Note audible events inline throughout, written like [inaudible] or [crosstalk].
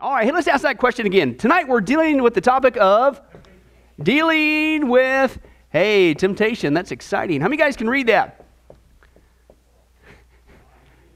All right, hey, let's ask that question again. Tonight we're dealing with the topic of dealing with, hey, temptation. That's exciting. How many guys can read that?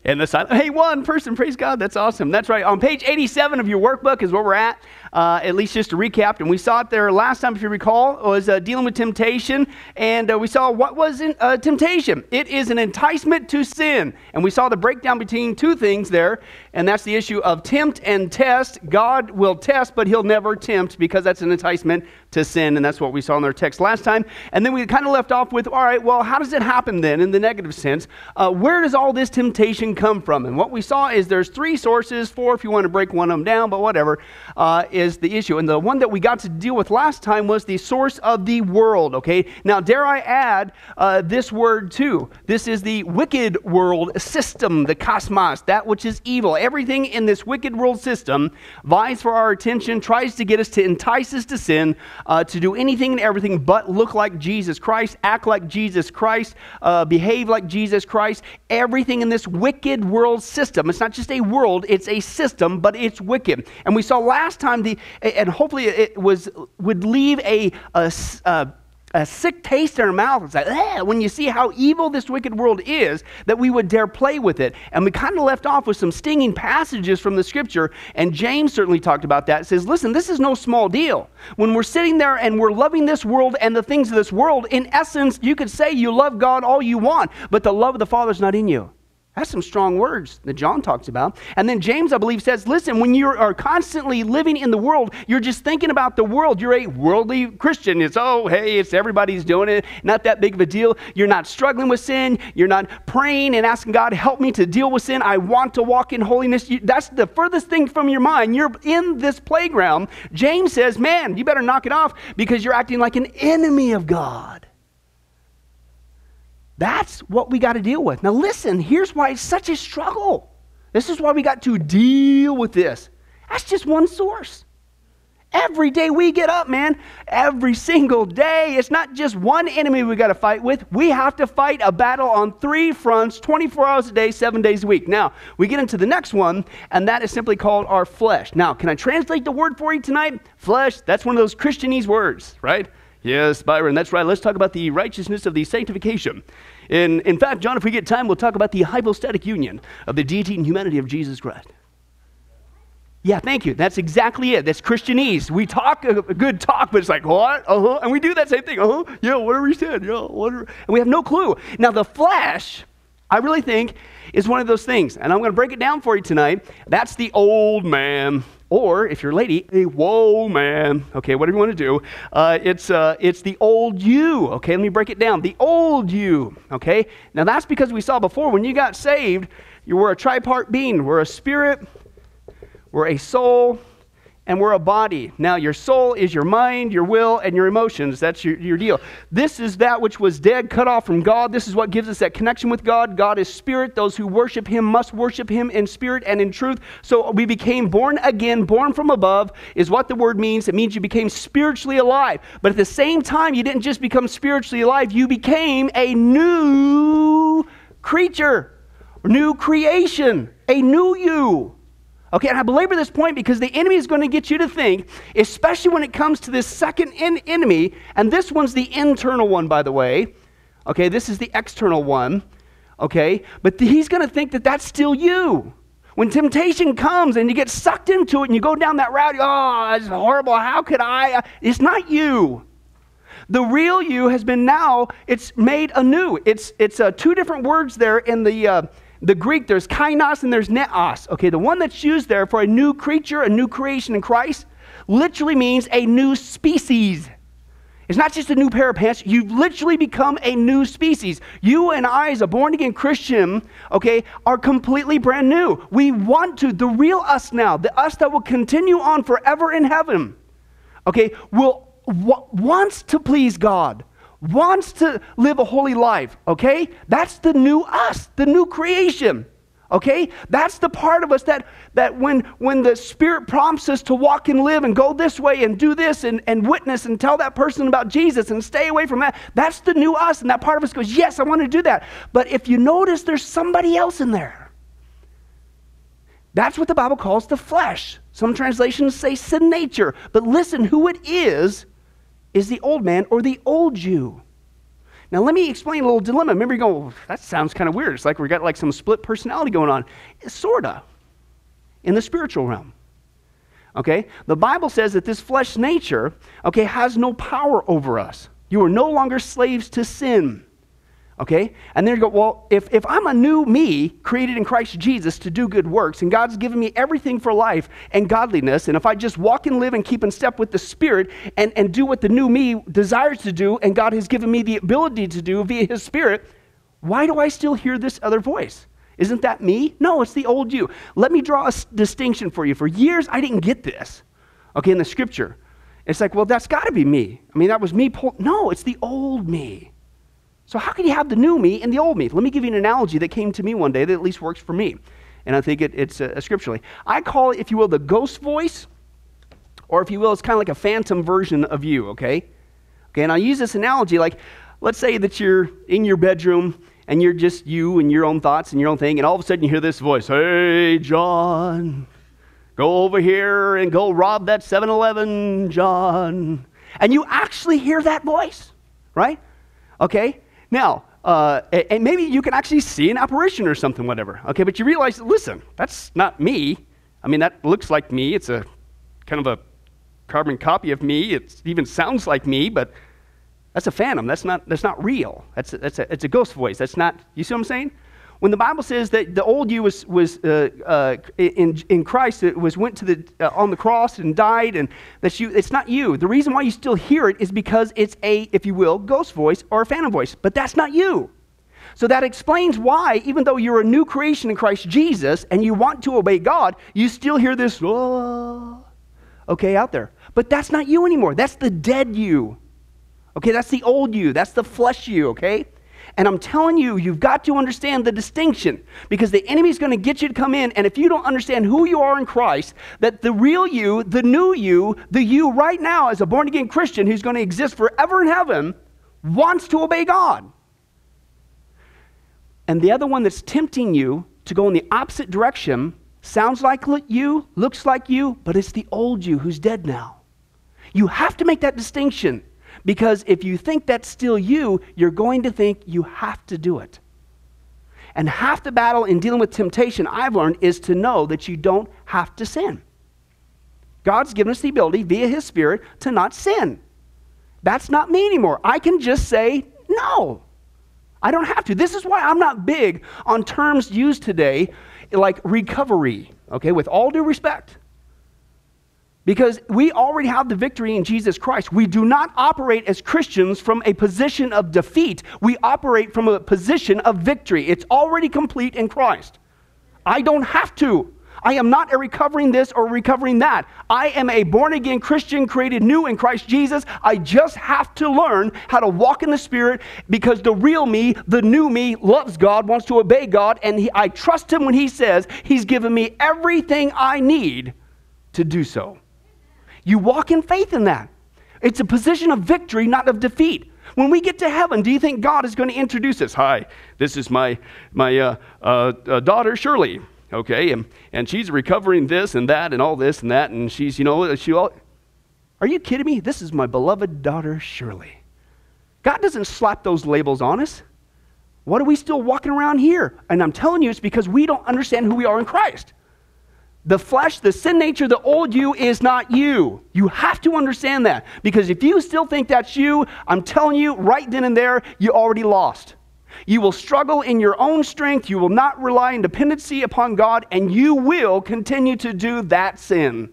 And the silent, hey, one person, praise God, that's awesome. That's right. On page 87 of your workbook is where we're at uh, at least just to recap. And we saw it there last time, if you recall, was uh, dealing with temptation. And uh, we saw what was in, uh, temptation. It is an enticement to sin. And we saw the breakdown between two things there. And that's the issue of tempt and test. God will test, but he'll never tempt because that's an enticement to sin. And that's what we saw in our text last time. And then we kind of left off with, all right, well, how does it happen then in the negative sense? Uh, where does all this temptation come from? And what we saw is there's three sources, four if you want to break one of them down, but whatever. Uh, is the issue. And the one that we got to deal with last time was the source of the world, okay? Now, dare I add uh, this word too? This is the wicked world system, the cosmos, that which is evil. Everything in this wicked world system vies for our attention, tries to get us to entice us to sin, uh, to do anything and everything but look like Jesus Christ, act like Jesus Christ, uh, behave like Jesus Christ. Everything in this wicked world system. It's not just a world, it's a system, but it's wicked. And we saw last time the and hopefully it was would leave a, a, a a sick taste in our mouth. It's like, when you see how evil this wicked world is, that we would dare play with it. And we kind of left off with some stinging passages from the scripture, and James certainly talked about that. It says, listen, this is no small deal. When we're sitting there and we're loving this world and the things of this world, in essence, you could say you love God all you want, but the love of the Father's not in you. That's some strong words that John talks about. And then James, I believe, says, listen, when you are constantly living in the world, you're just thinking about the world. You're a worldly Christian. It's, oh, hey, it's everybody's doing it. Not that big of a deal. You're not struggling with sin. You're not praying and asking God, help me to deal with sin. I want to walk in holiness. You, that's the furthest thing from your mind. You're in this playground. James says, man, you better knock it off because you're acting like an enemy of God. That's what we got to deal with. Now, listen, here's why it's such a struggle. This is why we got to deal with this. That's just one source. Every day we get up, man, every single day. It's not just one enemy we got to fight with. We have to fight a battle on three fronts, 24 hours a day, seven days a week. Now, we get into the next one, and that is simply called our flesh. Now, can I translate the word for you tonight? Flesh, that's one of those Christianese words, right? Yes, Byron, that's right. Let's talk about the righteousness of the sanctification. In, in fact, John, if we get time, we'll talk about the hypostatic union of the deity and humanity of Jesus Christ. Yeah, thank you. That's exactly it. That's Christianese. We talk a, good talk, but it's like, what? Uh huh. And we do that same thing. Uh huh. Yeah, whatever he said. Yeah, whatever. And we have no clue. Now, the flesh, I really think, is one of those things. And I'm going to break it down for you tonight. That's the old man. Or, if you're a lady, a whoa man. Okay, whatever you want to do. Uh, it's, uh, it's the old you. Okay, let me break it down. The old you. Okay, now that's because we saw before when you got saved, you were a tripart being. We're a spirit, we're a soul, and we're a body. Now, your soul is your mind, your will, and your emotions. That's your, your deal. This is that which was dead, cut off from God. This is what gives us that connection with God. God is spirit. Those who worship him must worship him in spirit and in truth. So we became born again, born from above, is what the word means. It means you became spiritually alive. But at the same time, you didn't just become spiritually alive, you became a new creature, new creation, a new you. Okay, and I belabor this point because the enemy is going to get you to think, especially when it comes to this second enemy, and this one's the internal one, by the way. Okay, this is the external one. Okay, but he's going to think that that's still you. When temptation comes and you get sucked into it and you go down that route, oh, it's horrible. How could I? It's not you. The real you has been now, it's made anew. It's, it's uh, two different words there in the, uh, the Greek, there's kainos and there's neos. Okay, the one that's used there for a new creature, a new creation in Christ, literally means a new species. It's not just a new pair of pants. You've literally become a new species. You and I, as a born again Christian, okay, are completely brand new. We want to, the real us now, the us that will continue on forever in heaven, okay, will w- wants to please God wants to live a holy life, okay? That's the new us, the new creation. Okay? That's the part of us that, that when, when the Spirit prompts us to walk and live and go this way and do this and, and witness and tell that person about Jesus and stay away from that, that's the new us. And that part of us goes, Yes, I want to do that. But if you notice, there's somebody else in there. That's what the Bible calls the flesh. Some translations say sin nature. But listen, who it is, is the old man or the old Jew. Now, let me explain a little dilemma. Remember, you go, that sounds kind of weird. It's like we got like some split personality going on. Sort of, in the spiritual realm. Okay? The Bible says that this flesh nature, okay, has no power over us. You are no longer slaves to sin. Okay? And then you go, well, if, if I'm a new me created in Christ Jesus to do good works, and God's given me everything for life and godliness, and if I just walk and live and keep in step with the Spirit and, and do what the new me desires to do, and God has given me the ability to do via His Spirit, why do I still hear this other voice? Isn't that me? No, it's the old you. Let me draw a distinction for you. For years, I didn't get this, okay, in the scripture. It's like, well, that's got to be me. I mean, that was me. No, it's the old me. So, how can you have the new me and the old me? Let me give you an analogy that came to me one day that at least works for me. And I think it, it's uh, scripturally. I call it, if you will, the ghost voice, or if you will, it's kind of like a phantom version of you, okay? Okay, and I use this analogy like, let's say that you're in your bedroom and you're just you and your own thoughts and your own thing, and all of a sudden you hear this voice Hey, John, go over here and go rob that 7 Eleven, John. And you actually hear that voice, right? Okay? Now, uh, and maybe you can actually see an apparition or something, whatever. Okay, but you realize, listen, that's not me. I mean, that looks like me. It's a kind of a carbon copy of me. It even sounds like me, but that's a phantom. That's not, that's not real. That's a, that's a, it's a ghost voice. That's not, you see what I'm saying? When the Bible says that the old you was, was uh, uh, in, in Christ, it was went to the, uh, on the cross and died, and that you, it's not you. The reason why you still hear it is because it's a, if you will, ghost voice or a phantom voice, but that's not you. So that explains why, even though you're a new creation in Christ Jesus and you want to obey God, you still hear this, oh, okay, out there. But that's not you anymore. That's the dead you. Okay, that's the old you. That's the flesh you, okay? And I'm telling you, you've got to understand the distinction because the enemy's going to get you to come in. And if you don't understand who you are in Christ, that the real you, the new you, the you right now as a born again Christian who's going to exist forever in heaven, wants to obey God. And the other one that's tempting you to go in the opposite direction sounds like you, looks like you, but it's the old you who's dead now. You have to make that distinction. Because if you think that's still you, you're going to think you have to do it. And half the battle in dealing with temptation, I've learned, is to know that you don't have to sin. God's given us the ability via His Spirit to not sin. That's not me anymore. I can just say no. I don't have to. This is why I'm not big on terms used today like recovery, okay, with all due respect. Because we already have the victory in Jesus Christ. We do not operate as Christians from a position of defeat. We operate from a position of victory. It's already complete in Christ. I don't have to. I am not a recovering this or recovering that. I am a born again Christian created new in Christ Jesus. I just have to learn how to walk in the Spirit because the real me, the new me, loves God, wants to obey God, and he, I trust Him when He says He's given me everything I need to do so. You walk in faith in that. It's a position of victory, not of defeat. When we get to heaven, do you think God is going to introduce us? Hi, this is my, my uh, uh, uh, daughter, Shirley. Okay, and, and she's recovering this and that and all this and that, and she's, you know, she all. Are you kidding me? This is my beloved daughter, Shirley. God doesn't slap those labels on us. What are we still walking around here? And I'm telling you, it's because we don't understand who we are in Christ. The flesh, the sin nature, the old you is not you. You have to understand that. Because if you still think that's you, I'm telling you right then and there, you already lost. You will struggle in your own strength. You will not rely in dependency upon God, and you will continue to do that sin.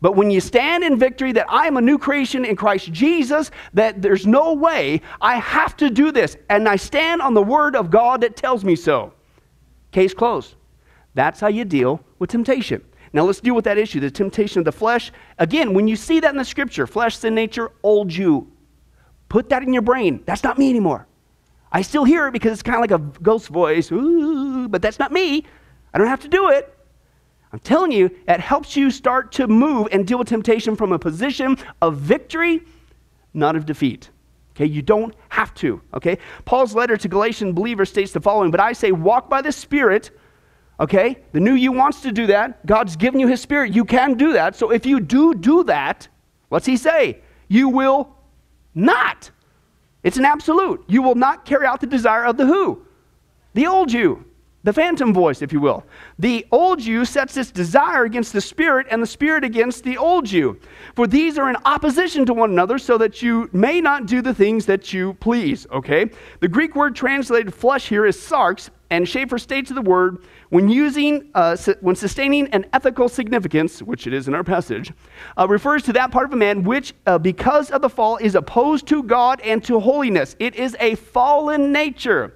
But when you stand in victory that I am a new creation in Christ Jesus, that there's no way I have to do this, and I stand on the word of God that tells me so. Case closed. That's how you deal with temptation. Now let's deal with that issue, the temptation of the flesh. Again, when you see that in the scripture, flesh, sin nature, old you, put that in your brain. That's not me anymore. I still hear it because it's kind of like a ghost voice, Ooh, but that's not me. I don't have to do it. I'm telling you, it helps you start to move and deal with temptation from a position of victory, not of defeat. Okay, you don't have to. Okay, Paul's letter to Galatian believers states the following But I say, walk by the Spirit, Okay? The new you wants to do that. God's given you his spirit. You can do that. So if you do do that, what's he say? You will not. It's an absolute. You will not carry out the desire of the who? The old you. The phantom voice, if you will. The old you sets its desire against the spirit, and the spirit against the old you. For these are in opposition to one another, so that you may not do the things that you please. Okay? The Greek word translated flesh here is sarx, and Chafer states the word when using, uh, su- when sustaining an ethical significance, which it is in our passage, uh, refers to that part of a man which, uh, because of the fall, is opposed to God and to holiness. It is a fallen nature.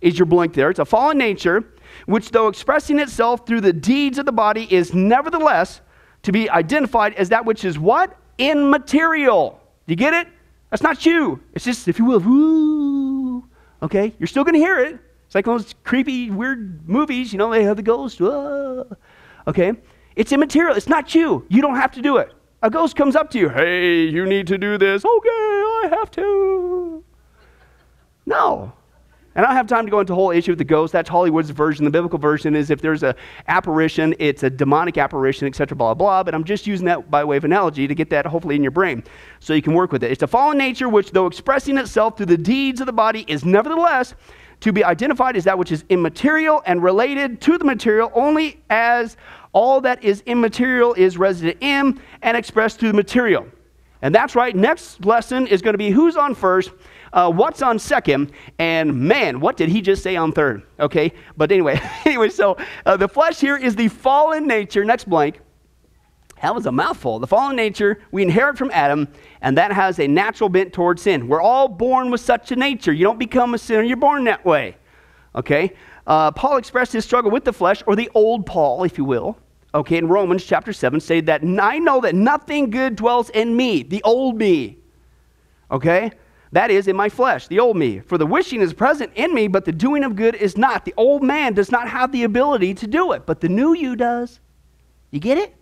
Is your blank there? It's a fallen nature, which, though expressing itself through the deeds of the body, is nevertheless to be identified as that which is what? Immaterial. Do you get it? That's not you. It's just, if you will. Okay? You're still going to hear it. It's like those creepy, weird movies, you know, they have the ghost. Whoa. Okay? It's immaterial. It's not you. You don't have to do it. A ghost comes up to you. Hey, you need to do this. Okay, I have to. No. And I don't have time to go into the whole issue with the ghost. That's Hollywood's version. The biblical version is if there's a apparition, it's a demonic apparition, etc., blah, blah, blah. But I'm just using that by way of analogy to get that hopefully in your brain so you can work with it. It's a fallen nature which, though expressing itself through the deeds of the body, is nevertheless to be identified as that which is immaterial and related to the material only as all that is immaterial is resident in and expressed through the material. And that's right. Next lesson is going to be who's on first, uh, what's on second, and man, what did he just say on third? Okay, but anyway, [laughs] anyway, so uh, the flesh here is the fallen nature. Next blank. That was a mouthful. The fallen nature we inherit from Adam, and that has a natural bent toward sin. We're all born with such a nature. You don't become a sinner, you're born that way. Okay? Uh, Paul expressed his struggle with the flesh, or the old Paul, if you will. Okay, in Romans chapter 7, say that I know that nothing good dwells in me, the old me. Okay? That is in my flesh, the old me. For the wishing is present in me, but the doing of good is not. The old man does not have the ability to do it, but the new you does. You get it?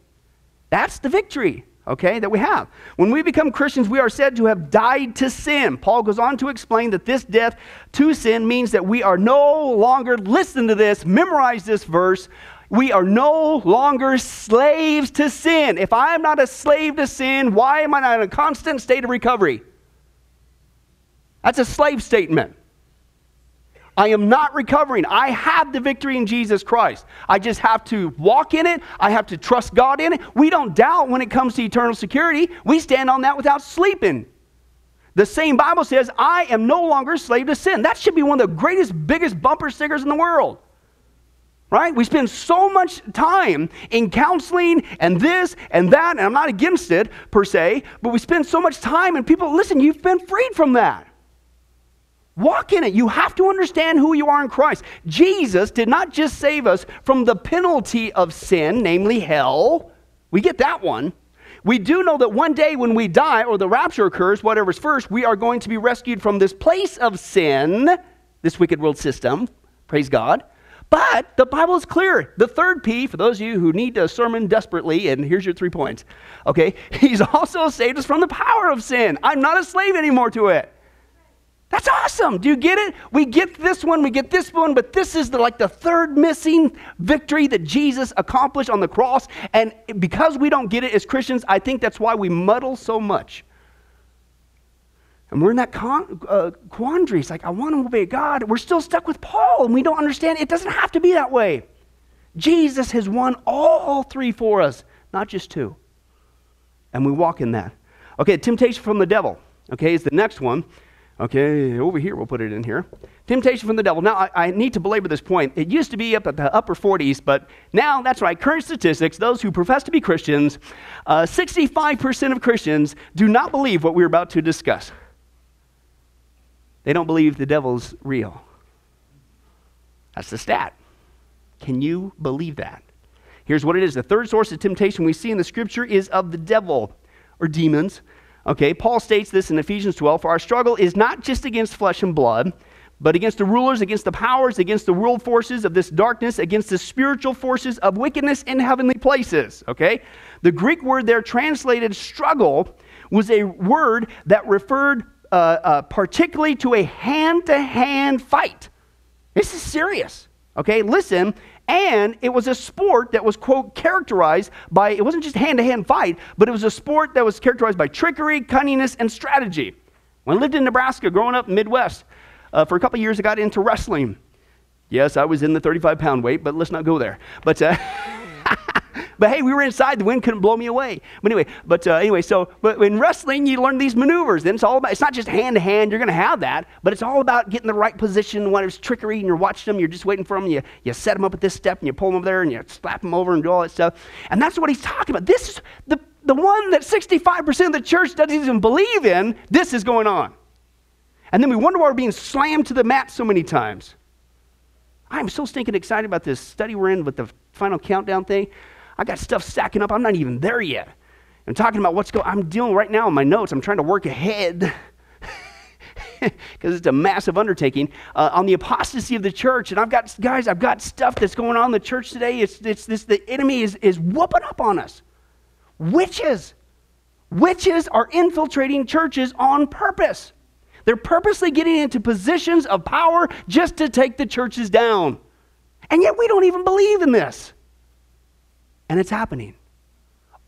That's the victory, okay, that we have. When we become Christians, we are said to have died to sin. Paul goes on to explain that this death to sin means that we are no longer, listen to this, memorize this verse, we are no longer slaves to sin. If I am not a slave to sin, why am I not in a constant state of recovery? That's a slave statement. I am not recovering. I have the victory in Jesus Christ. I just have to walk in it. I have to trust God in it. We don't doubt when it comes to eternal security. We stand on that without sleeping. The same Bible says, I am no longer a slave to sin. That should be one of the greatest, biggest bumper stickers in the world. Right? We spend so much time in counseling and this and that, and I'm not against it per se, but we spend so much time and people, listen, you've been freed from that. Walk in it. You have to understand who you are in Christ. Jesus did not just save us from the penalty of sin, namely hell. We get that one. We do know that one day when we die or the rapture occurs, whatever's first, we are going to be rescued from this place of sin, this wicked world system. Praise God. But the Bible is clear. The third P, for those of you who need a sermon desperately, and here's your three points. Okay, [laughs] He's also saved us from the power of sin. I'm not a slave anymore to it. That's awesome. Do you get it? We get this one, we get this one, but this is the, like the third missing victory that Jesus accomplished on the cross. And because we don't get it as Christians, I think that's why we muddle so much. And we're in that con- uh, quandary. It's like, I want to obey God. We're still stuck with Paul, and we don't understand it doesn't have to be that way. Jesus has won all three for us, not just two. And we walk in that. Okay, temptation from the devil, okay, is the next one. Okay, over here, we'll put it in here. Temptation from the devil. Now, I, I, need to belabor this point. It used to be up at the upper 40s, but now, that's right, current statistics, those who profess to be Christians, uh, 65% of Christians do not believe what we're about to discuss. They don't believe the devil's real. That's the stat. Can you believe that? Here's what it is the third source of temptation we see in the scripture is of the devil or demons. Okay, Paul states this in Ephesians 12 For our struggle is not just against flesh and blood, but against the rulers, against the powers, against the world forces of this darkness, against the spiritual forces of wickedness in heavenly places. Okay? The Greek word there translated struggle was a word that referred uh, uh, particularly to a hand to hand fight. This is serious. Okay, listen, And it was a sport that was, quote, characterized by, it wasn't just hand to hand fight, but it was a sport that was characterized by trickery, cunningness, and strategy. When I lived in Nebraska, growing up Midwest, uh, for a couple years, I got into wrestling. Yes, I was in the 35 pound weight, but let's not go there. But, uh, [laughs] [laughs] but hey, we were inside. The wind couldn't blow me away. But anyway, but uh, anyway, so but in wrestling, you learn these maneuvers. Then it's all about. It's not just hand to hand. You're going to have that, but it's all about getting the right position. When it's trickery and you're watching them, you're just waiting for them. You you set them up at this step and you pull them over there and you slap them over and do all that stuff. And that's what he's talking about. This is the the one that 65% of the church doesn't even believe in. This is going on. And then we wonder why we're being slammed to the mat so many times. I'm so stinking excited about this study we're in with the final countdown thing. I got stuff stacking up. I'm not even there yet. I'm talking about what's going I'm dealing right now in my notes. I'm trying to work ahead [laughs] because it's a massive undertaking uh, on the apostasy of the church. And I've got, guys, I've got stuff that's going on in the church today. It's, it's this, the enemy is, is whooping up on us. Witches. Witches are infiltrating churches on purpose. They're purposely getting into positions of power just to take the churches down. And yet we don't even believe in this. And it's happening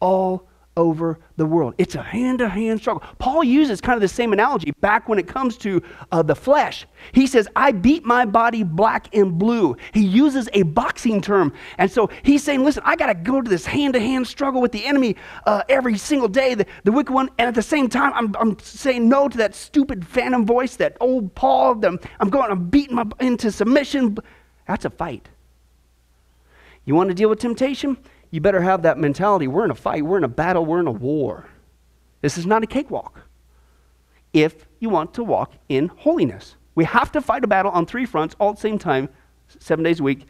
all over the world. It's a hand to hand struggle. Paul uses kind of the same analogy back when it comes to uh, the flesh. He says, I beat my body black and blue. He uses a boxing term. And so he's saying, listen, I got to go to this hand to hand struggle with the enemy uh, every single day, the, the wicked one. And at the same time, I'm, I'm saying no to that stupid phantom voice, that old Paul. I'm going, I'm beating my into submission. That's a fight. You want to deal with temptation? You better have that mentality. We're in a fight, we're in a battle, we're in a war. This is not a cakewalk. If you want to walk in holiness, we have to fight a battle on three fronts all at the same time, seven days a week.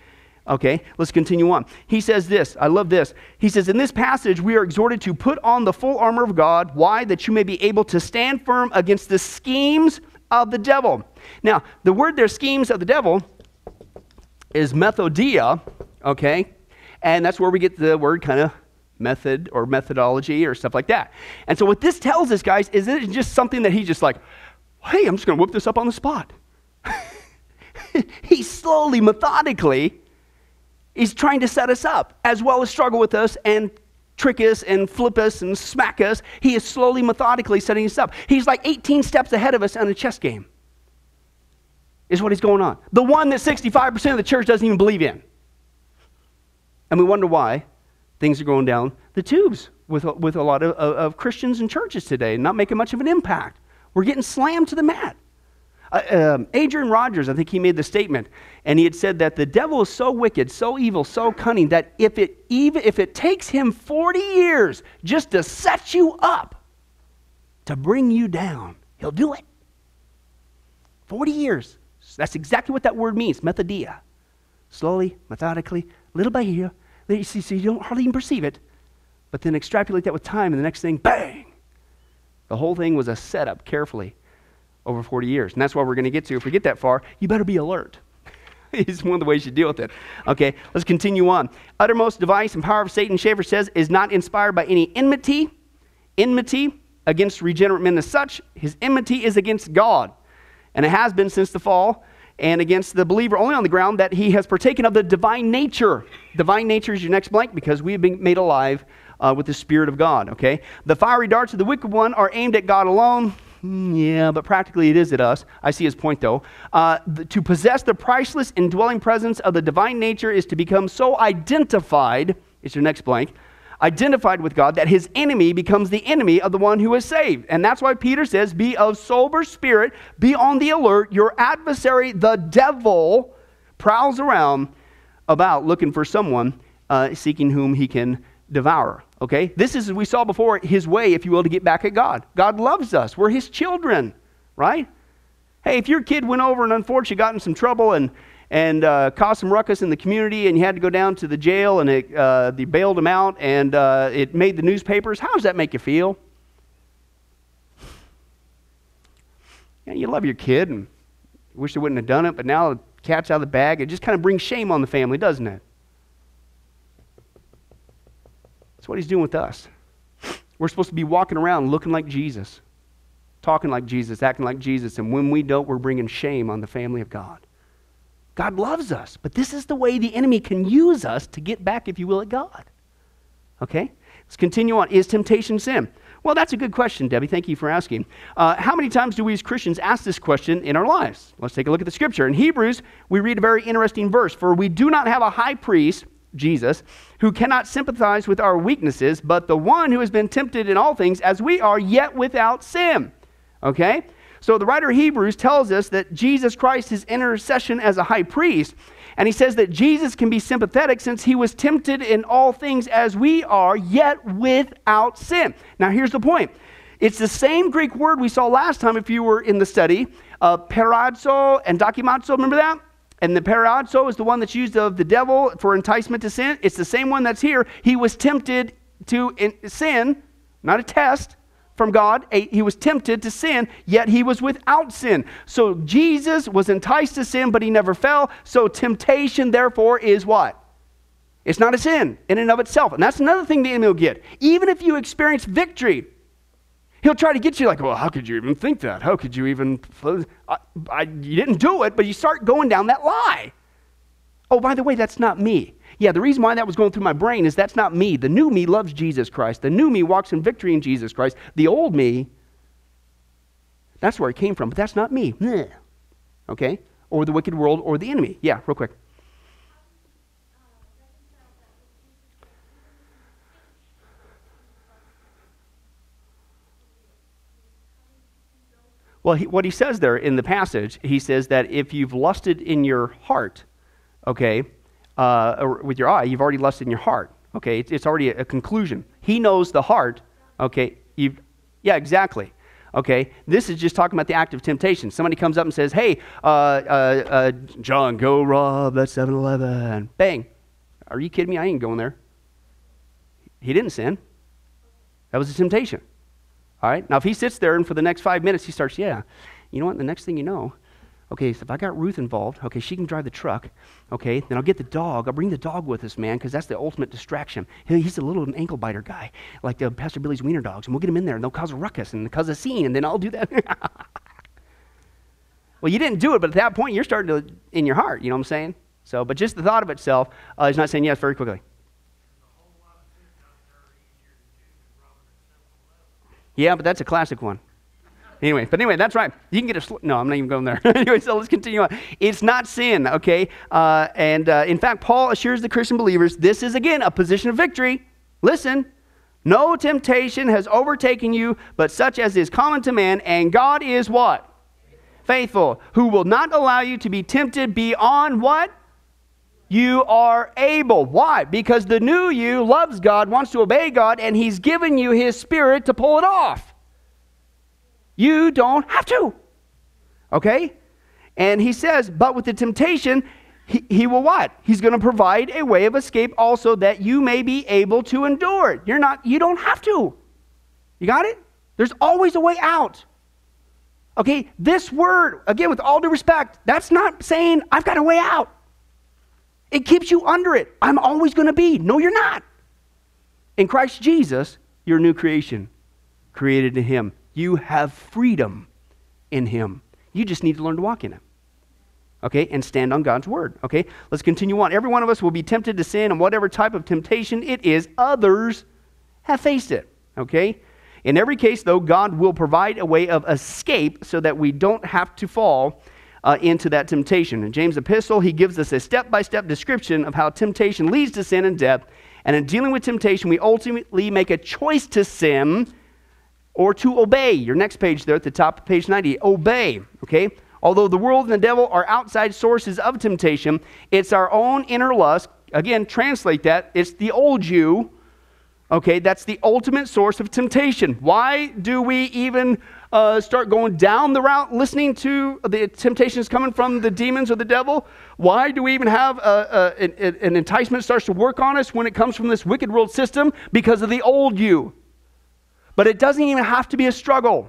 Okay, let's continue on. He says this, I love this. He says, In this passage, we are exhorted to put on the full armor of God. Why? That you may be able to stand firm against the schemes of the devil. Now, the word there, schemes of the devil, is methodeia, okay? And that's where we get the word kind of method or methodology or stuff like that. And so what this tells us, guys, is it's just something that he's just like, hey, I'm just going to whip this up on the spot. [laughs] he slowly, methodically, is trying to set us up as well as struggle with us and trick us and flip us and smack us. He is slowly, methodically setting us up. He's like 18 steps ahead of us on a chess game, is what he's going on. The one that 65% of the church doesn't even believe in. And we wonder why things are going down the tubes with, with a lot of, of, Christians and churches today, not making much of an impact. We're getting slammed to the mat. Uh, um, Adrian Rogers, I think he made the statement, and he had said that the devil is so wicked, so evil, so cunning that if it even if it takes him 40 years just to set you up, to bring you down, he'll do it. 40 years. That's exactly what that word means, methodeia. Slowly, methodically, little by see, so you don't hardly even perceive it. But then extrapolate that with time, and the next thing, bang! The whole thing was a setup carefully over 40 years. And that's why we're going to get to. If we get that far, you better be alert. [laughs] it's one of the ways you deal with it. Okay, let's continue on. Uttermost device and power of Satan, Chafer says, is not inspired by any enmity. Enmity against regenerate men as such. His enmity is against God. And it has been since the fall and against the believer only on the ground that he has partaken of the divine nature. Divine nature is your next blank because we have been made alive uh, with the Spirit of God, okay? The fiery darts of the wicked one are aimed at God alone. Hmm, yeah, but practically it is at us. I see his point though. Uh, the, to possess the priceless indwelling presence of the divine nature is to become so identified, it's your next blank, identified with God that his enemy becomes the enemy of the one who is saved. And that's why Peter says, Be of sober spirit, be on the alert. Your adversary, the devil, prowls around about looking for someone uh, seeking whom he can devour. Okay? This is, as we saw before, his way, if you will, to get back at God. God loves us. We're his children, right? Hey, if your kid went over and unfortunately got in some trouble and and uh, caused some ruckus in the community, and you had to go down to the jail, and it, uh, they bailed him out, and uh, it made the newspapers. How does that make you feel? Yeah, you love your kid, and wish they wouldn't have done it, but now the cat's out of the bag. It just kind of brings shame on the family, doesn't it? That's what he's doing with us. We're supposed to be walking around looking like Jesus, talking like Jesus, acting like Jesus, and when we don't, we're bringing shame on the family of God. God loves us. But this is the way the enemy can use us to get back, if you will, at God. Okay? Let's continue on. Is temptation sin? Well, that's a good question, Debbie. Thank you for asking. Uh, how many times do we as Christians ask this question in our lives? Let's take a look at the scripture. In Hebrews, we read a very interesting verse For we do not have a high priest, Jesus, who cannot sympathize with our weaknesses, but the one who has been tempted in all things as we are, yet without sin. Okay? So the writer of Hebrews tells us that Jesus Christ is intercession as a high priest. And he says that Jesus can be sympathetic since he was tempted in all things as we are, yet without sin. Now, here's the point it's the same Greek word we saw last time if you were in the study, uh, peirazo and dokimazo. Remember that? And the peirazo is the one that's used of the devil for enticement to sin. It's the same one that's here. He was tempted to sin, not a test, from God. He was tempted to sin, yet he was without sin. So Jesus was enticed to sin, but he never fell. So temptation, therefore, is what? It's not a sin in and of itself. And that's another thing the enemy will get. Even if you experience victory, he'll try to get you like, well, how could you even think that? How could you even? I, I, you didn't do it, but you start going down that lie. Oh, by the way, that's not me. Yeah, the reason why that was going through my brain is that's not me. The new me loves Jesus Christ. The new me walks in victory in Jesus Christ. The old me, that's where it came from, but that's not me. Okay? Or the wicked world or the enemy. Yeah, real quick. Well, he, what he says there in the passage, he says that if you've lusted in your heart, okay, uh, with your eye, you've already lusted in your heart. Okay, it's, it's already a, a, conclusion. He knows the heart. Okay, you've, yeah, exactly. Okay, this is just talking about the act of temptation. Somebody comes up and says, "Hey, uh, uh, uh John, go rob that 7-Eleven." Bang! Are you kidding me? I ain't going there. He didn't sin. That was a temptation. All right. Now, if he sits there and for the next five minutes he starts, yeah, you know what? The next thing you know, Okay, so if I got Ruth involved, okay, she can drive the truck. Okay, then I'll get the dog. I'll bring the dog with us, man, because that's the ultimate distraction. He's a little ankle biter guy, like the Pastor Billy's wiener dogs, and we'll get him in there, and they'll cause a ruckus and cause a scene, and then I'll do that. [laughs] well, you didn't do it, but at that point, you're starting to in your heart. You know what I'm saying? So, but just the thought of itself uh, is not saying yes very quickly. Yeah, but that's a classic one. Anyway, but anyway, that's right. You can get a sl- no. I'm not even going there. [laughs] anyway, so let's continue on. It's not sin, okay? Uh, and uh, in fact, Paul assures the Christian believers this is again a position of victory. Listen, no temptation has overtaken you, but such as is common to man, and God is what? Faithful, who will not allow you to be tempted beyond what? You are able. Why? Because the new you loves God, wants to obey God, and He's given you His Spirit to pull it off. You don't have to. Okay? And he says, but with the temptation, he, he will what? He's going to provide a way of escape also that you may be able to endure it. You're not, you don't have to. You got it? There's always a way out. Okay, this word, again, with all due respect, that's not saying I've got a way out. It keeps you under it. I'm always going to be. No, you're not. In Christ Jesus, you're a new creation, created in Him. You have freedom in Him. You just need to learn to walk in Him. Okay, and stand on God's word. Okay, let's continue on. Every one of us will be tempted to sin, and whatever type of temptation it is, others have faced it. Okay, in every case, though, God will provide a way of escape so that we don't have to fall uh, into that temptation. In James' epistle, he gives us a step by step description of how temptation leads to sin and death. And in dealing with temptation, we ultimately make a choice to sin or to obey. Your next page there at the top of page 90, obey, okay? Although the world and the devil are outside sources of temptation, it's our own inner lust. Again, translate that. It's the old you, okay? That's the ultimate source of temptation. Why do we even uh, start going down the route listening to the temptations coming from the demons or the devil? Why do we even have a, a, an, an enticement starts to work on us when it comes from this wicked world system? Because of the old you. But it doesn't even have to be a struggle.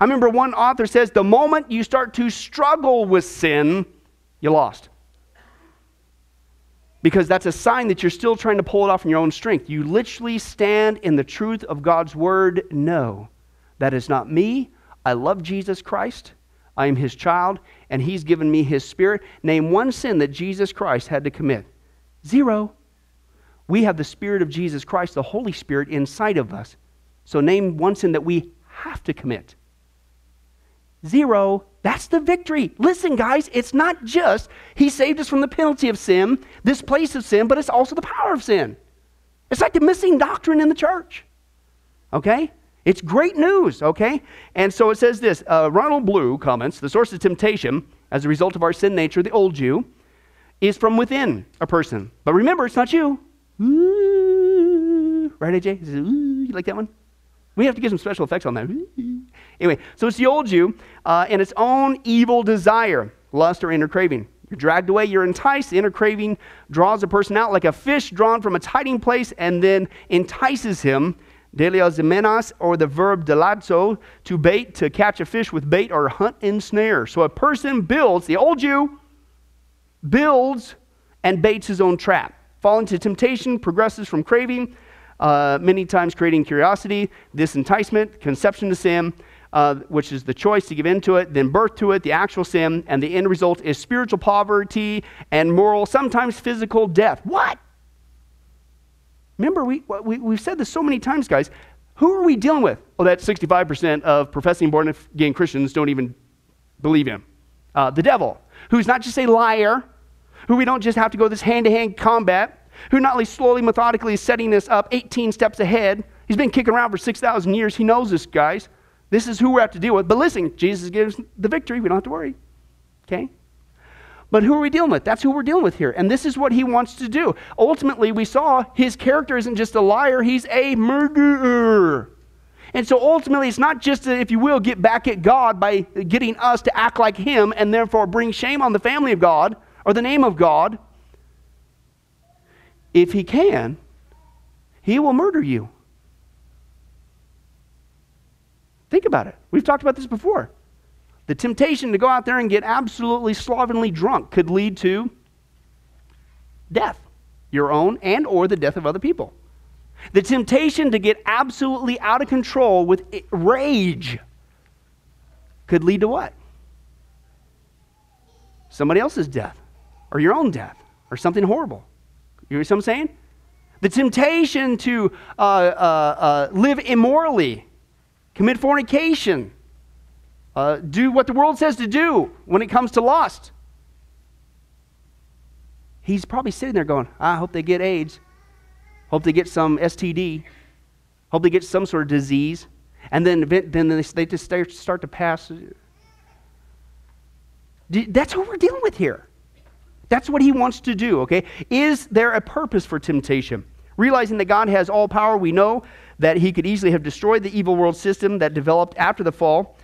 I remember one author says the moment you start to struggle with sin, you lost. Because that's a sign that you're still trying to pull it off in your own strength. You literally stand in the truth of God's word. No, that is not me. I love Jesus Christ. I am his child, and He's given me His Spirit. Name one sin that Jesus Christ had to commit. Zero. We have the Spirit of Jesus Christ, the Holy Spirit, inside of us. So name one sin that we have to commit. Zero. That's the victory. Listen, guys, it's not just He saved us from the penalty of sin, this place of sin, but it's also the power of sin. It's like the missing doctrine in the church. Okay? It's great news, okay? And so it says this uh, Ronald Blue comments the source of temptation as a result of our sin nature, the old you, is from within a person. But remember, it's not you. Ooh, right, AJ? Ooh, you like that one? We have to get some special effects on that. [laughs] Anyway, so it's the old you uh, and its own evil desire, lust or inner craving. You're dragged away, you're enticed. The inner craving draws a person out like a fish drawn from its hiding place and then entices him deleazomenos, or the verb delazo, to bait, to catch a fish with bait or hunt in snare. So a person builds, the old you builds and baits his own trap. Fall into temptation, progresses from craving, uh, many times creating curiosity, this enticement, conception to sin, uh, which is the choice to give in to it, then birth to it, the actual sin, and the end result is spiritual poverty and moral, sometimes physical death. What? Remember, we, we, we've said this so many times, guys. Who are we dealing with? Well, that 65% of professing born again Christians don't even believe him. Uh, the devil, who's not just a liar, who we don't just have to go this hand to hand combat, who not only slowly, methodically is setting this up 18 steps ahead. He's been kicking around for 6,000 years. He knows this, guys. This is who we have to deal with. But listen, Jesus gives the victory. We don't have to worry. Okay? But who are we dealing with? That's who we're dealing with here. And this is what he wants to do. Ultimately, we saw his character isn't just a liar, he's a murderer. And so ultimately, it's not just to, if you will, get back at God by getting us to act like him and therefore bring shame on the family of God or the name of God. If he can, he will murder you. Think about it. We've talked about this before. The temptation to go out there and get absolutely slovenly drunk could lead to death, your own and or the death of other people. The temptation to get absolutely out of control with rage could lead to what? Somebody else's death, or your own death, or something horrible. You know what I'm saying? The temptation to uh, uh, uh, live immorally, commit fornication, uh, do what the world says to do when it comes to lust. He's probably sitting there going, I hope they get AIDS. Hope they get some STD. Hope they get some sort of disease. And then, then they just start to pass. That's what we're dealing with here. That's what he wants to do, okay? Is there a purpose for temptation? Realizing that God has all power, we know that he could easily have destroyed the evil world system that developed after the fall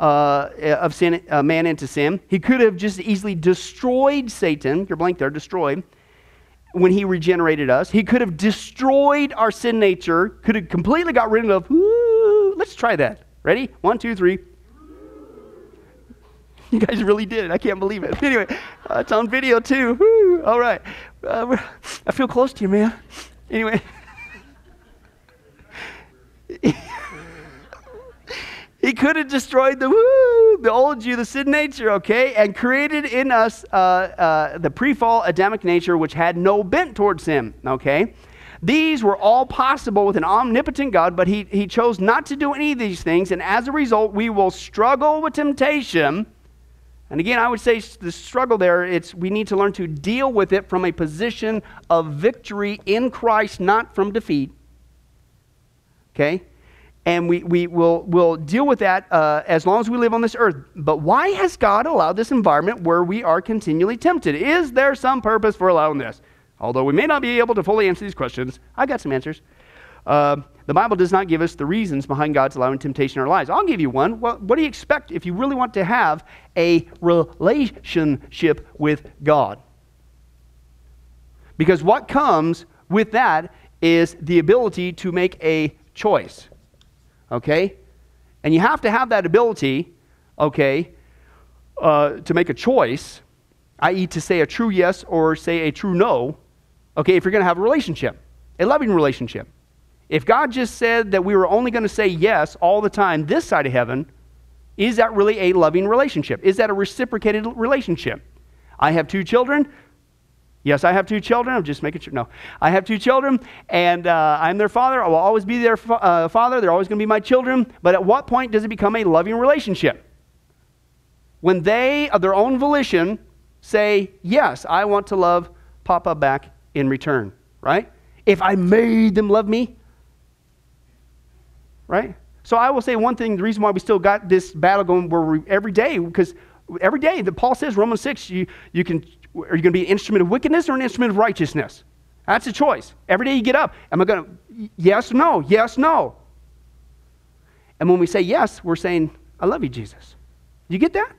uh, of sin, uh, man into sin. He could have just easily destroyed Satan, your blank there, destroyed, when he regenerated us. He could have destroyed our sin nature, could have completely got rid of. Woo, let's try that. Ready? One, two, three. [laughs] You guys really did it. I can't believe it. [laughs] Anyway, uh, it's on video too. Woo, all right. Uh, I feel close to you, man. Anyway. [laughs] He could have destroyed the woo, the old you, the sin nature, okay, and created in us uh, uh, the pre-fall Adamic nature, which had no bent towards him, okay. These were all possible with an omnipotent God, but he, he chose not to do any of these things, and as a result, we will struggle with temptation. And again, I would say the struggle there, it's we need to learn to deal with it from a position of victory in Christ, not from defeat. Okay? and we, we will will deal with that uh, as long as we live on this earth. But why has God allowed this environment where we are continually tempted? Is there some purpose for allowing this? Although we may not be able to fully answer these questions, I've got some answers. Uh, the Bible does not give us the reasons behind God's allowing temptation in our lives. I'll give you one. What do you expect if you really want to have a relationship with God? Because what comes with that is the ability to make a choice okay? And you have to have that ability, okay, uh, to make a choice, i.e., to say a true yes or say a true no, okay, if you're going to have a relationship, a loving relationship. If God just said that we were only going to say yes all the time this side of heaven, Is that really a loving relationship? Is that a reciprocated relationship? I have two children. Yes, I have two children. I'm just making sure. No, I have two children, and uh, I'm their father. I will always be their fa- uh, father. They're always going to be my children. But at what point does it become a loving relationship? When they, of their own volition, say, Yes, I want to love Papa back in return, right? If I made them love me, right? So I will say one thing the reason why we still got this battle going where we, every day, because every day that Paul says, Romans 6, you, you can, are you going to be an instrument of wickedness or an instrument of righteousness? That's a choice. Every day you get up, am I going to, yes, no, yes, no. And when we say yes, we're saying, I love you, Jesus. You get that?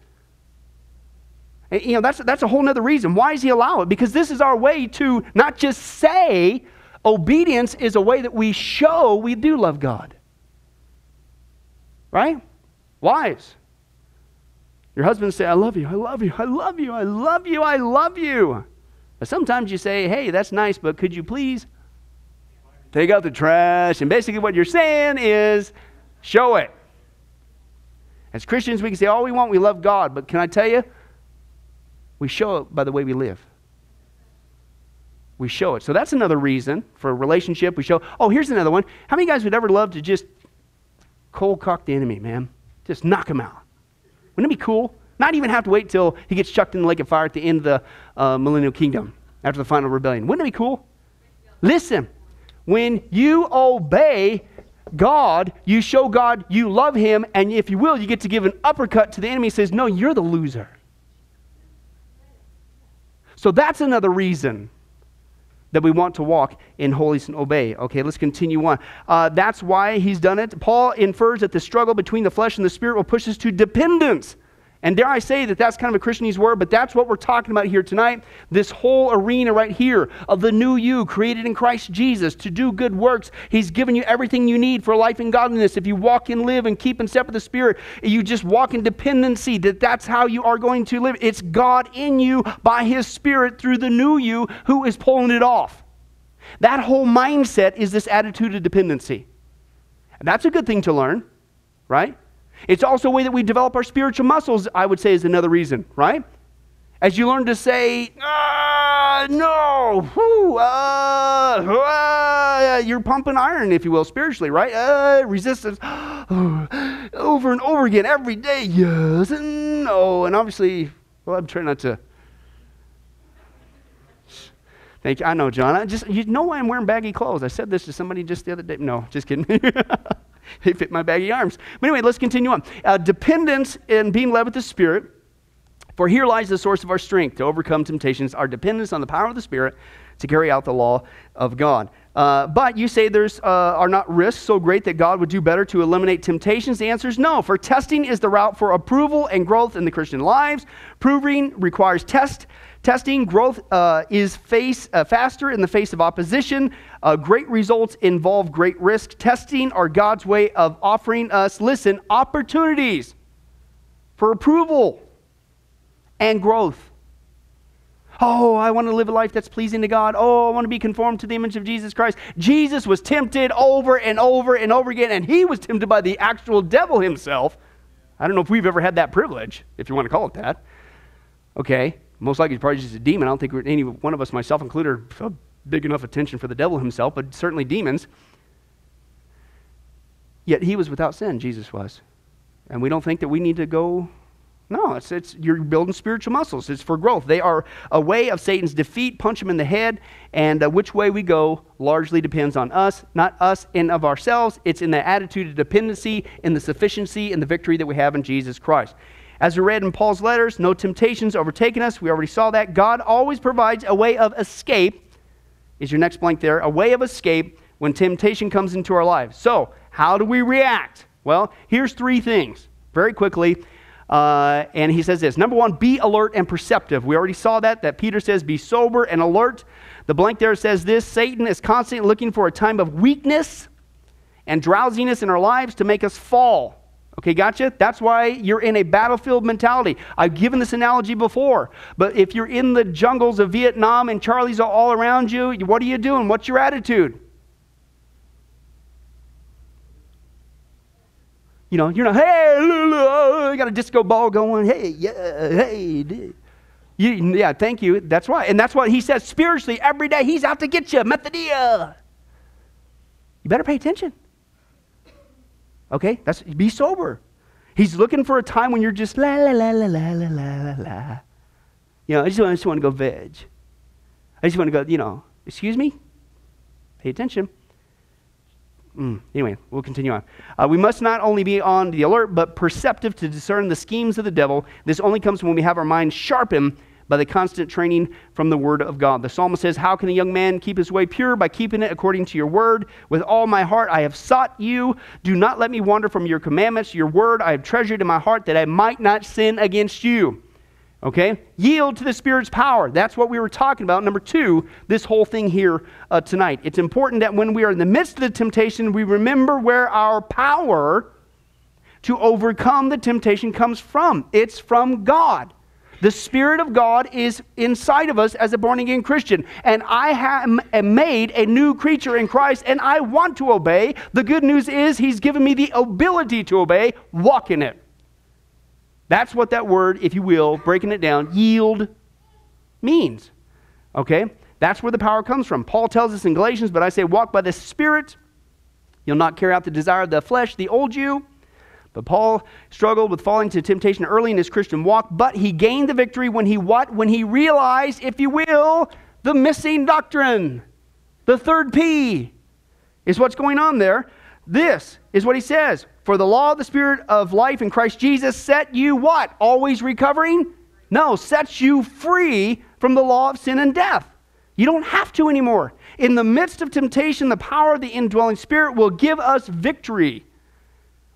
And, you know, that's, that's a whole other reason. Why does he allow it? Because this is our way to not just say, obedience is a way that we show we do love God. Right? Wives. Your husband say, I love you, I love you, I love you, I love you, I love you. But sometimes you say, hey, that's nice, but could you please take out the trash? And basically what you're saying is, show it. As Christians, we can say all we want, we love God, but can I tell you? We show it by the way we live. We show it. So that's another reason for a relationship. We show, oh, here's another one. How many guys would ever love to just cold cock the enemy, man? Just knock him out. Wouldn't it be cool? Not even have to wait till he gets chucked in the lake of fire at the end of the uh, millennial kingdom after the final rebellion. Wouldn't it be cool? Listen, when you obey God, you show God you love him, and if you will, you get to give an uppercut to the enemy says, No, you're the loser. So that's another reason that we want to walk in holiness and obey. Okay, let's continue on. Uh, that's why he's done it. Paul infers that the struggle between the flesh and the spirit will push us to dependence. And dare I say that that's kind of a Christianese word, but that's what we're talking about here tonight. This whole arena right here of the new you created in Christ Jesus to do good works. He's given you everything you need for life and godliness. If you walk and live and keep in step with the Spirit, you just walk in dependency, that that's how you are going to live. It's God in you by His Spirit through the new you who is pulling it off. That whole mindset is this attitude of dependency. And that's a good thing to learn, right? It's also a way that we develop our spiritual muscles, I would say, is another reason, right? As you learn to say, ah, no, uh, uh, you're pumping iron, if you will, spiritually, right? Uh, resistance [gasps] over and over again every day, yes and no. And obviously, well, I'm trying not to. Thank you. I know, John. I just you know why I'm wearing baggy clothes. I said this to somebody just the other day. No, just kidding. [laughs] they fit my baggy arms. But anyway, let's continue on. Uh, dependence in being led with the Spirit. For here lies the source of our strength to overcome temptations, our dependence on the power of the Spirit to carry out the law of God. Uh, but you say there's uh, are not risks so great that God would do better to eliminate temptations? The answer is no. For testing is the route for approval and growth in the Christian lives. Proving requires test. Testing growth uh, is face, uh, faster in the face of opposition. Uh, great results involve great risk. Testing are God's way of offering us, listen, opportunities for approval and growth. Oh, I want to live a life that's pleasing to God. Oh, I want to be conformed to the image of Jesus Christ. Jesus was tempted over and over and over again, and he was tempted by the actual devil himself. I don't know if we've ever had that privilege, if you want to call it that. Okay. Most likely, probably just a demon. I don't think any one of us, myself included, are big enough attention for the devil himself, but certainly demons. Yet he was without sin, Jesus was. And we don't think that we need to go. No, it's, it's you're building spiritual muscles. It's for growth. They are a way of Satan's defeat. Punch him in the head, and uh, which way we go largely depends on us, not us in of ourselves. It's in the attitude of dependency, in the sufficiency, in the victory that we have in Jesus Christ. As we read in Paul's letters, no temptations overtaken us. We already saw that. God always provides a way of escape. Is your next blank there? A way of escape when temptation comes into our lives. So, how do we react? Well, here's three things very quickly. Uh, and he says this number one, be alert and perceptive. We already saw that, that Peter says, be sober and alert. The blank there says this Satan is constantly looking for a time of weakness and drowsiness in our lives to make us fall. Okay, gotcha? That's why you're in a battlefield mentality. I've given this analogy before, but if you're in the jungles of Vietnam and Charlie's all around you, what are you doing? What's your attitude? You know, you're not, hey, you uh, got a disco ball going. Hey, yeah, hey. You, yeah, thank you. That's why. And that's what he says spiritually every day. He's out to get you. Methodeia. You better pay attention. Okay? That's be sober. He's looking for a time when you're just la la la la la la la la. You know, I just, want, I just want to go veg. I just want to go, you know, excuse me? Pay attention. Mm, anyway, we'll continue on. Uh, we must not only be on the alert, but perceptive to discern the schemes of the devil. This only comes when we have our minds sharpened by the constant training from the word of God. The psalmist says, How can a young man keep his way pure? By keeping it according to your word. With all my heart I have sought you. Do not let me wander from your commandments. Your word I have treasured in my heart that I might not sin against you. Okay? Yield to the Spirit's power. That's what we were talking about. Number two, this whole thing here uh, tonight. It's important that when we are in the midst of the temptation, we remember where our power to overcome the temptation comes from. It's from God. The Spirit of God is inside of us as a born again Christian. And I am made a new creature in Christ and I want to obey. The good news is He's given me the ability to obey. Walk in it. That's what that word, if you will, breaking it down, yield means. Okay? That's where the power comes from. Paul tells us in Galatians, but I say, walk by the Spirit. You'll not carry out the desire of the flesh, the old you. But Paul struggled with falling to temptation early in his Christian walk, but he gained the victory when he what? When he realized, if you will, the missing doctrine. The third P is what's going on there. This is what he says For the law of the Spirit of life in Christ Jesus set you what? Always recovering? No, sets you free from the law of sin and death. You don't have to anymore. In the midst of temptation, the power of the indwelling Spirit will give us victory.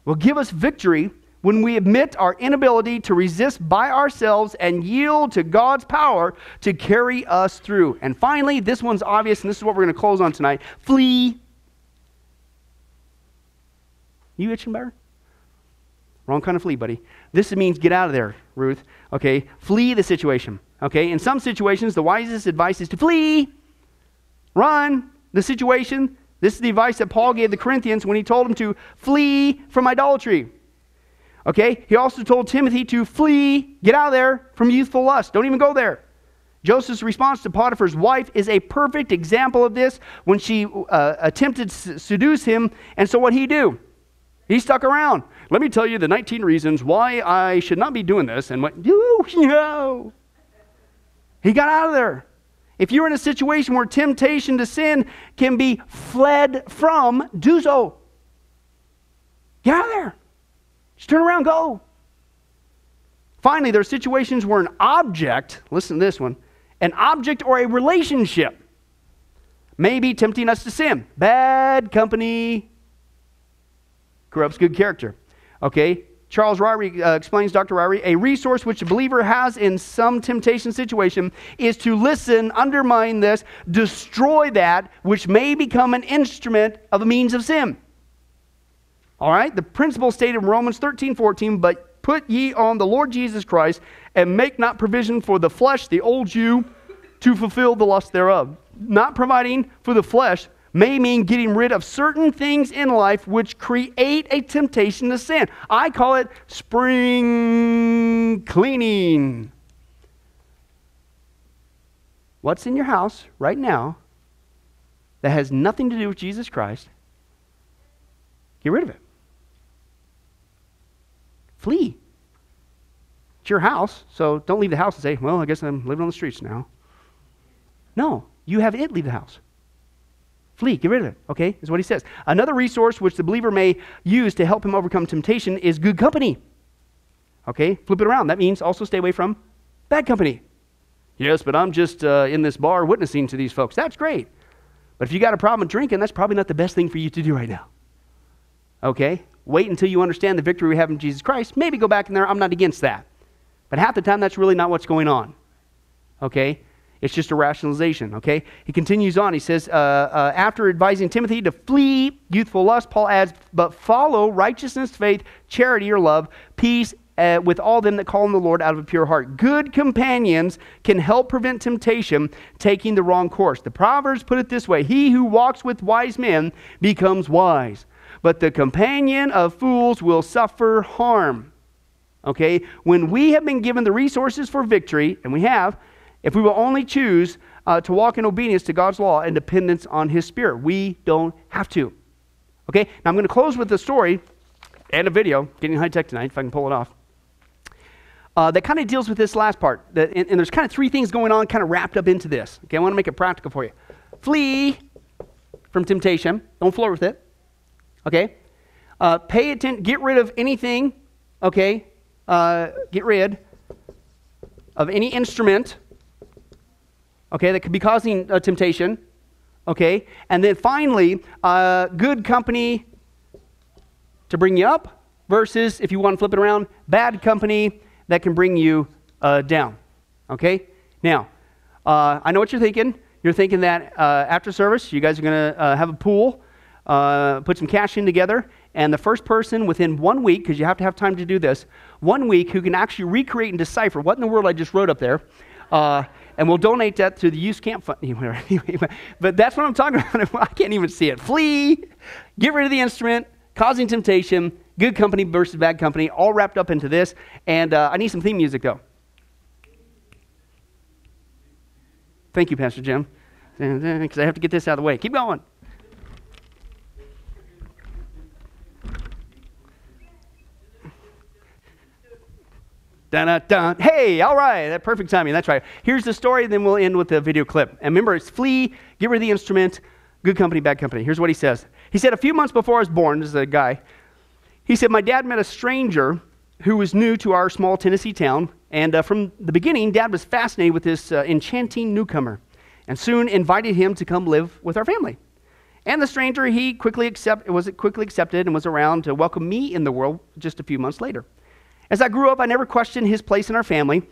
Will give us victory when we admit our inability to resist by ourselves and yield to God's power to carry us through. And finally, this one's obvious, and this is what we're going to close on tonight flee you itching bear? Wrong kind of flee, buddy. This means get out of there, Ruth. Okay, flee the situation. Okay, in some situations, the wisest advice is to flee, run the situation. This is the advice that Paul gave the Corinthians when he told them to flee from idolatry. Okay, he also told Timothy to flee, get out of there from youthful lust. Don't even go there. Joseph's response to Potiphar's wife is a perfect example of this when she uh, attempted to seduce him. And so, what he do? He stuck around. Let me tell you the 19 reasons why I should not be doing this. And went, know. [laughs] He got out of there. If you're in a situation where temptation to sin can be fled from, do so. Get out of there. Just turn around, go. Finally, there are situations where an object, listen to this one, an object or a relationship may be tempting us to sin. Bad company corrupts good character. Okay? Charles Ryrie uh, explains, Dr. Ryrie, a resource which a believer has in some temptation situation is to listen, undermine this, destroy that which may become an instrument of a means of sin. All right? The principle stated in Romans 13, 14, but put ye on the Lord Jesus Christ and make not provision for the flesh, the old you, to fulfill the lust thereof. Not providing for the flesh may mean getting rid of certain things in life which create a temptation to sin. I call it spring cleaning. What's in your house right now that has nothing to do with Jesus Christ? Get rid of it. Flee. It's your house, so don't leave the house and say, well, I guess I'm living on the streets now. No, you have it leave the house. Flee, get rid of it, okay? Is what he says. Another resource which the believer may use to help him overcome temptation is good company. Okay, flip it around. That means also stay away from bad company. Yes, but I'm just uh, in this bar witnessing to these folks. That's great. But if you got a problem with drinking, that's probably not the best thing for you to do right now. Okay? Wait until you understand the victory we have in Jesus Christ. Maybe go back in there. I'm not against that. But half the time, that's really not what's going on. Okay? It's just a rationalization, okay? He continues on. He says, uh, uh, after advising Timothy to flee youthful lust, Paul adds, but follow righteousness, faith, charity, or love, peace uh, with all them that call on the Lord out of a pure heart. Good companions can help prevent temptation taking the wrong course. The Proverbs put it this way He who walks with wise men becomes wise, but the companion of fools will suffer harm. Okay? When we have been given the resources for victory, and we have, if we will only choose uh, to walk in obedience to God's law and dependence on His Spirit, we don't have to. Okay? Now I'm going to close with a story and a video, getting high tech tonight, if I can pull it off. Uh, that kind of deals with this last part. That, and, and there's kind of three things going on, kind of wrapped up into this. Okay, I want to make it practical for you. Flee from temptation. Don't flirt with it. Okay? Uh, pay attention. Get rid of anything. Okay? Uh, get rid of any instrument. Okay, that could be causing a temptation. Okay? And then finally, uh, good company to bring you up versus, if you want to flip it around, bad company that can bring you uh, down. Okay? Now, uh, I know what you're thinking. You're thinking that uh, after service, you guys are going to uh, have a pool, put some cash in together, and the first person within one week, because you have to have time to do this, one week who can actually recreate and decipher what in the world I just wrote up there, and we'll donate that to the youth camp fund. [laughs] but that's what I'm talking about. [laughs] I can't even see it. Flee, get rid of the instrument, causing temptation, good company versus bad company, all wrapped up into this. And uh, I need some theme music though. Thank you, Pastor Jim, [laughs] because I have to get this out of the way. Keep going. Dun, dun. Hey, all right, that perfect timing. That's right. Here's the story, then we'll end with a video clip. And remember, it's flee, get rid of the instrument, good company, bad company. Here's what he says. He said, A few months before I was born, this is a guy, he said, My dad met a stranger who was new to our small Tennessee town. And uh, from the beginning, dad was fascinated with this uh, enchanting newcomer and soon invited him to come live with our family. And the stranger, he quickly accept, was quickly accepted and was around to welcome me in the world just a few months later. As I grew up, I never questioned his place in our family.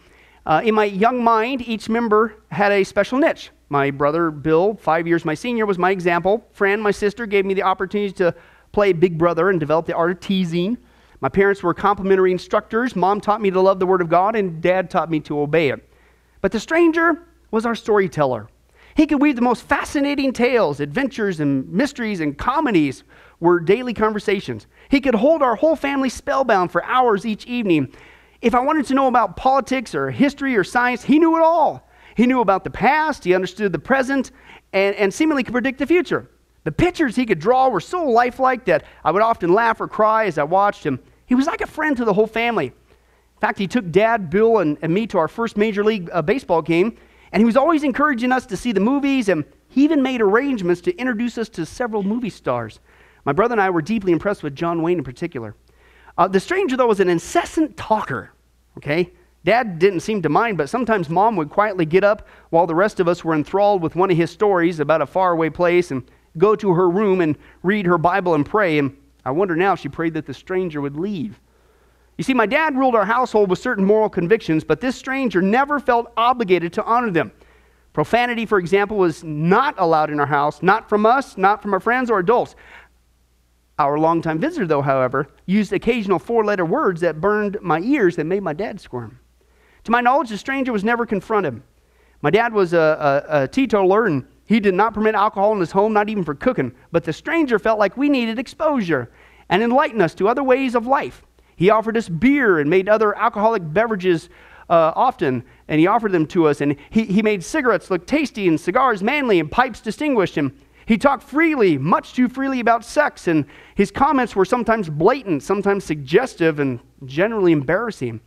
Uh, in my young mind, each member had a special niche. My brother Bill, five years my senior, was my example. Fran, my sister, gave me the opportunity to play big brother and develop the art of teasing. My parents were complementary instructors. Mom taught me to love the Word of God, and Dad taught me to obey it. But the stranger was our storyteller. He could weave the most fascinating tales, adventures, and mysteries and comedies were daily conversations. He could hold our whole family spellbound for hours each evening. If I wanted to know about politics or history or science, he knew it all. He knew about the past, he understood the present, and, and seemingly could predict the future. The pictures he could draw were so lifelike that I would often laugh or cry as I watched him. He was like a friend to the whole family. In fact, he took Dad, Bill, and, and me to our first Major League uh, Baseball game, and he was always encouraging us to see the movies, and he even made arrangements to introduce us to several movie stars. My brother and I were deeply impressed with John Wayne in particular. Uh, the stranger, though, was an incessant talker, okay? Dad didn't seem to mind, but sometimes mom would quietly get up while the rest of us were enthralled with one of his stories about a faraway place and go to her room and read her Bible and pray. And I wonder now if she prayed that the stranger would leave. You see, my dad ruled our household with certain moral convictions, but this stranger never felt obligated to honor them. Profanity, for example, was not allowed in our house, not from us, not from our friends or adults. Our longtime visitor, though, however, used occasional four letter words that burned my ears that made my dad squirm. To my knowledge, the stranger was never confronted. My dad was a, a, a teetotaler and he did not permit alcohol in his home, not even for cooking. But the stranger felt like we needed exposure and enlightened us to other ways of life. He offered us beer and made other alcoholic beverages uh, often, and he offered them to us. And he, he made cigarettes look tasty and cigars manly and pipes distinguished. And he talked freely, much too freely about sex, and his comments were sometimes blatant, sometimes suggestive, and generally embarrassing.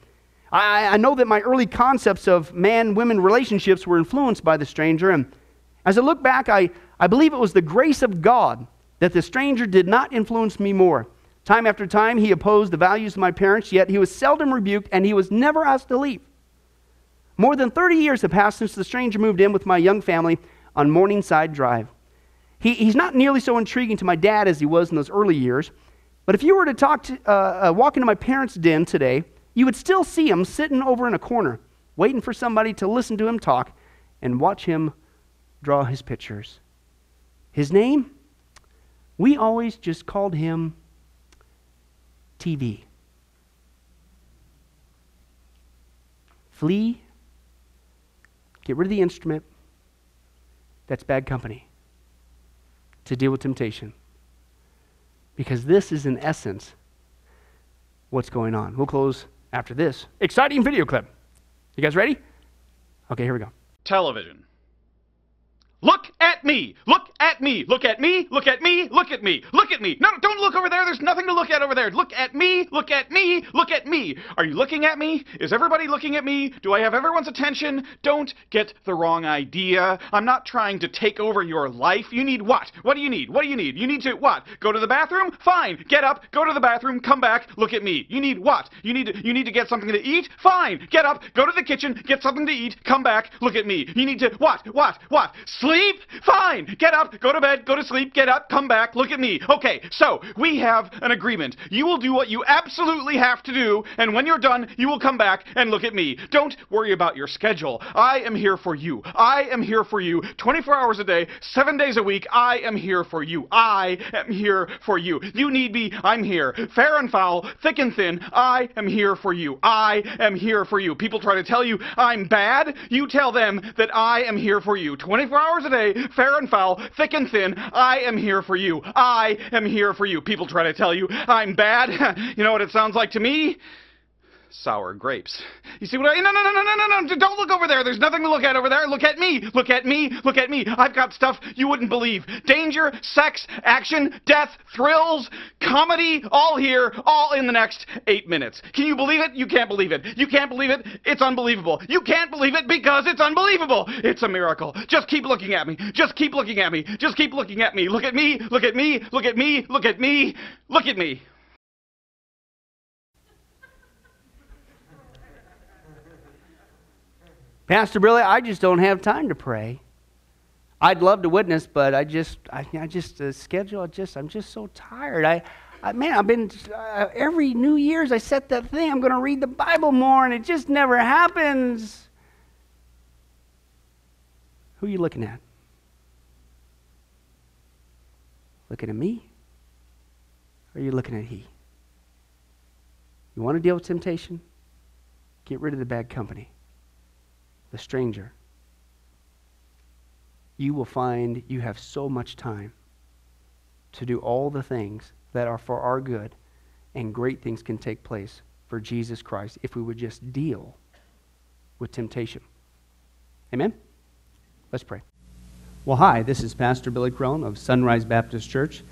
I, I know that my early concepts of man women relationships were influenced by the stranger, and as I look back, I, I believe it was the grace of God that the stranger did not influence me more. Time after time, he opposed the values of my parents, yet he was seldom rebuked and he was never asked to leave. More than 30 years have passed since the stranger moved in with my young family on Morningside Drive. He, he's not nearly so intriguing to my dad as he was in those early years, but if you were to talk to, uh, uh, walk into my parents' den today, you would still see him sitting over in a corner, waiting for somebody to listen to him talk and watch him draw his pictures. His name? We always just called him TV. Flee, get rid of the instrument. That's bad company to deal with temptation. Because this is, in essence, what's going on. We'll close after this exciting video clip. You guys ready? Okay, here we go. Television. Look at me. Look at me. Look at me. Look at me. Look at me. Look at me. No, don't look over there. There's nothing to look at over there. Look at me. Look at me. Look at me. Are you looking at me? Is everybody looking at me? Do I have everyone's attention? Don't get the wrong idea. I'm not trying to take over your life. You need what? What do you need? What do you need? You need to what? Go to the bathroom? Fine. Get up. Go to the bathroom. Come back. Look at me. You need what? You need to, you need to get something to eat? Fine. Get up. Go to the kitchen. Get something to eat. Come back. Look at me. You need to what? What? What? Sleep? Fine. Get up, go to bed, go to sleep, get up, come back, look at me. Okay, so we have an agreement. You will do what you absolutely have to do, and when you're done, you will come back and look at me. Don't worry about your schedule. I am here for you. I am here for you 24 hours a day, 7 days a week. I am here for you. I am here for you. You need me, I'm here. Fair and foul, thick and thin, I am here for you. I am here for you. People try to tell you I'm bad. You tell them that I am here for you. 24 hours a day, fair and foul, thick and thin, I am here for you. I am here for you. People try to tell you I'm bad. [laughs] you know what it sounds like to me? Sour grapes. You see what I... No, no, no, no, no, no, no. Don't look over there. There's nothing to look at over there. Look at me. Look at me. Look at me. I've got stuff you wouldn't believe. Danger, sex, action, death, thrills, comedy, all here, all in the next eight minutes. Can you believe it? You can't believe it. You can't believe it? It's unbelievable. You can't believe it because it's unbelievable. It's a miracle. Just keep looking at me. Just keep looking at me. Just keep looking at me. Look at me. Look at me. Look at me. Look at me. Look at me. Pastor Billy, I just don't have time to pray. I'd love to witness, but I just, I, I just the schedule. I just, I'm just so tired. I, I man, I've been uh, every New Year's I set that thing. I'm going to read the Bible more, and it just never happens. Who are you looking at? Looking at me? Or are you looking at he? You want to deal with temptation? Get rid of the bad company the stranger, you will find you have so much time to do all the things that are for our good, and great things can take place for Jesus Christ if we would just deal with temptation. Amen? Let's pray. Well, hi, this is Pastor Billy Crone of Sunrise Baptist Church,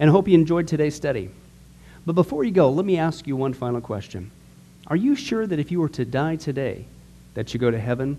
and I hope you enjoyed today's study. But before you go, let me ask you one final question. Are you sure that if you were to die today, that you go to heaven